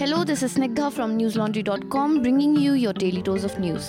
Hello, this is Snigdha from newslaundry.com bringing you your daily dose of news.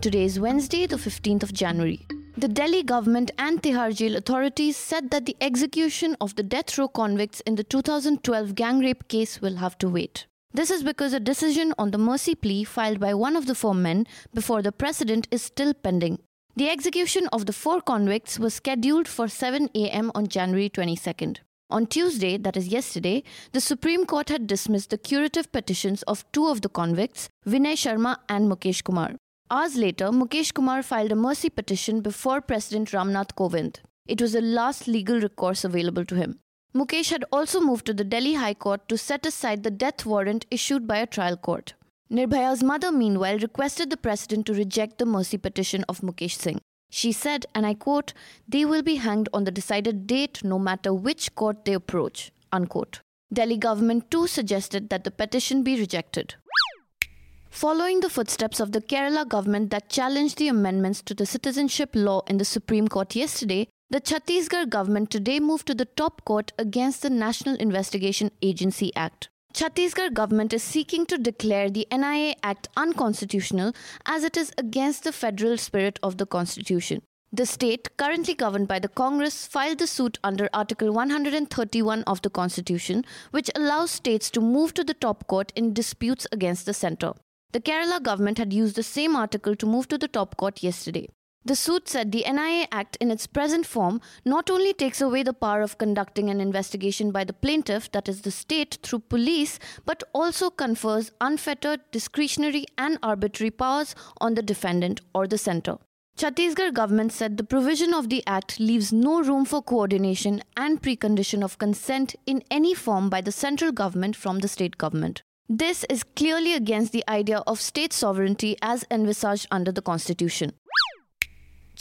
Today is Wednesday, the 15th of January. The Delhi government and Tihar jail authorities said that the execution of the death row convicts in the 2012 gang rape case will have to wait. This is because a decision on the mercy plea filed by one of the four men before the president is still pending. The execution of the four convicts was scheduled for 7 am on January 22nd. On Tuesday, that is yesterday, the Supreme Court had dismissed the curative petitions of two of the convicts, Vinay Sharma and Mukesh Kumar. Hours later, Mukesh Kumar filed a mercy petition before President Ramnath Kovind. It was the last legal recourse available to him. Mukesh had also moved to the Delhi High Court to set aside the death warrant issued by a trial court. Nirbhaya's mother, meanwhile, requested the president to reject the mercy petition of Mukesh Singh. She said, and I quote, they will be hanged on the decided date no matter which court they approach, unquote. Delhi government too suggested that the petition be rejected. Following the footsteps of the Kerala government that challenged the amendments to the citizenship law in the Supreme Court yesterday, the Chhattisgarh government today moved to the top court against the National Investigation Agency Act. Chhattisgarh government is seeking to declare the NIA Act unconstitutional as it is against the federal spirit of the constitution. The state, currently governed by the Congress, filed the suit under Article 131 of the Constitution, which allows states to move to the top court in disputes against the centre. The Kerala government had used the same article to move to the top court yesterday. The suit said the NIA Act in its present form not only takes away the power of conducting an investigation by the plaintiff, that is the state, through police, but also confers unfettered, discretionary, and arbitrary powers on the defendant or the centre. Chhattisgarh government said the provision of the act leaves no room for coordination and precondition of consent in any form by the central government from the state government. This is clearly against the idea of state sovereignty as envisaged under the constitution.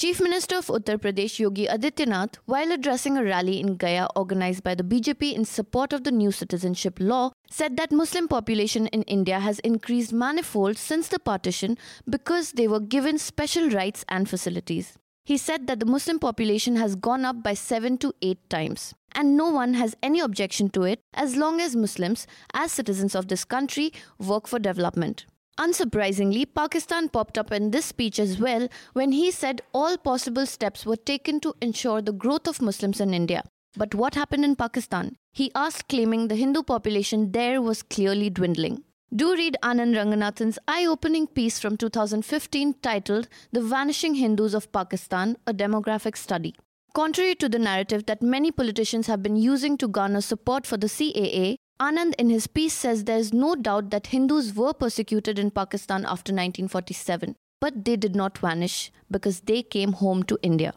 Chief Minister of Uttar Pradesh Yogi Adityanath, while addressing a rally in Gaya organized by the BJP in support of the new citizenship law, said that Muslim population in India has increased manifold since the partition because they were given special rights and facilities. He said that the Muslim population has gone up by 7 to 8 times and no one has any objection to it as long as Muslims as citizens of this country work for development. Unsurprisingly, Pakistan popped up in this speech as well when he said all possible steps were taken to ensure the growth of Muslims in India. But what happened in Pakistan? He asked, claiming the Hindu population there was clearly dwindling. Do read Anand Ranganathan's eye opening piece from 2015 titled The Vanishing Hindus of Pakistan A Demographic Study. Contrary to the narrative that many politicians have been using to garner support for the CAA, Anand in his piece says there is no doubt that Hindus were persecuted in Pakistan after 1947, but they did not vanish because they came home to India.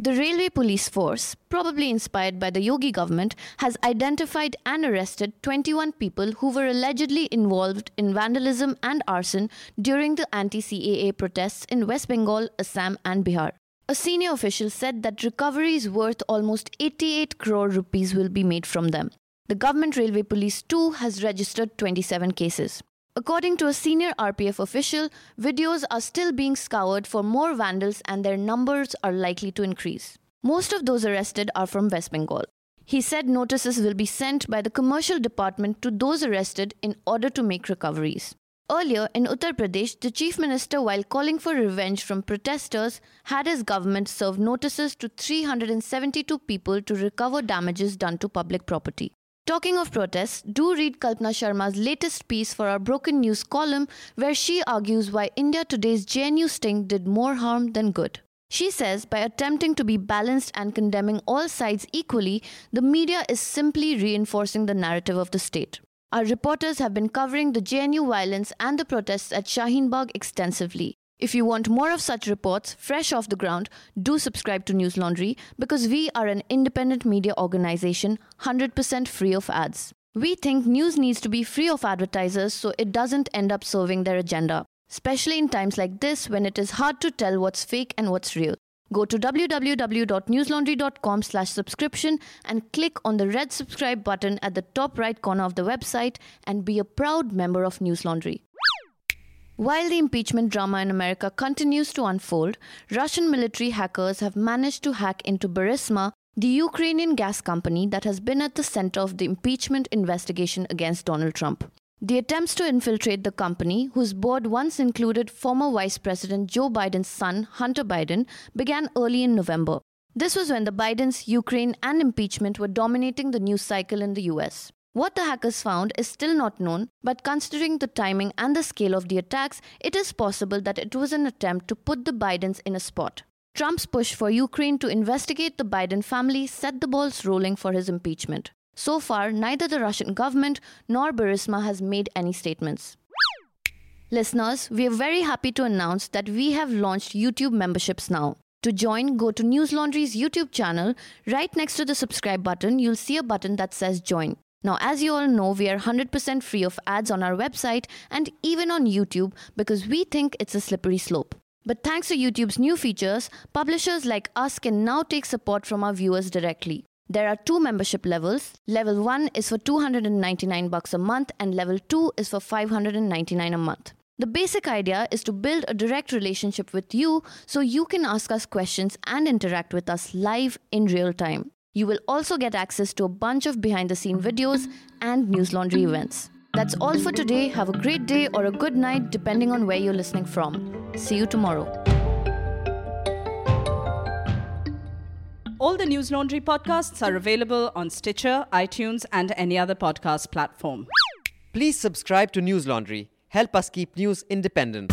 The Railway Police Force, probably inspired by the Yogi government, has identified and arrested 21 people who were allegedly involved in vandalism and arson during the anti CAA protests in West Bengal, Assam, and Bihar. A senior official said that recoveries worth almost 88 crore rupees will be made from them. The Government Railway Police too has registered 27 cases. According to a senior RPF official, videos are still being scoured for more vandals and their numbers are likely to increase. Most of those arrested are from West Bengal. He said notices will be sent by the commercial department to those arrested in order to make recoveries. Earlier in Uttar Pradesh, the chief minister, while calling for revenge from protesters, had his government serve notices to 372 people to recover damages done to public property. Talking of protests, do read Kalpana Sharma's latest piece for our Broken News column, where she argues why India Today's JNU sting did more harm than good. She says by attempting to be balanced and condemning all sides equally, the media is simply reinforcing the narrative of the state. Our reporters have been covering the JNU violence and the protests at Shaheen Bagh extensively. If you want more of such reports fresh off the ground, do subscribe to News Laundry because we are an independent media organization 100% free of ads. We think news needs to be free of advertisers so it doesn't end up serving their agenda, especially in times like this when it is hard to tell what's fake and what's real. Go to www.newslaundry.com slash subscription and click on the red subscribe button at the top right corner of the website and be a proud member of News Laundry. While the impeachment drama in America continues to unfold, Russian military hackers have managed to hack into Burisma, the Ukrainian gas company that has been at the center of the impeachment investigation against Donald Trump. The attempts to infiltrate the company, whose board once included former Vice President Joe Biden's son, Hunter Biden, began early in November. This was when the Bidens, Ukraine, and impeachment were dominating the news cycle in the US. What the hackers found is still not known, but considering the timing and the scale of the attacks, it is possible that it was an attempt to put the Bidens in a spot. Trump's push for Ukraine to investigate the Biden family set the balls rolling for his impeachment. So far, neither the Russian government nor Burisma has made any statements. Listeners, we are very happy to announce that we have launched YouTube memberships now. To join, go to News Laundry's YouTube channel. Right next to the subscribe button, you'll see a button that says join. Now, as you all know, we are 100% free of ads on our website and even on YouTube because we think it's a slippery slope. But thanks to YouTube's new features, publishers like us can now take support from our viewers directly. There are two membership levels. Level 1 is for 299 bucks a month and level 2 is for 599 a month. The basic idea is to build a direct relationship with you so you can ask us questions and interact with us live in real time. You will also get access to a bunch of behind the scene videos and News Laundry events. That's all for today. Have a great day or a good night depending on where you're listening from. See you tomorrow. All the News Laundry podcasts are available on Stitcher, iTunes, and any other podcast platform. Please subscribe to News Laundry. Help us keep news independent.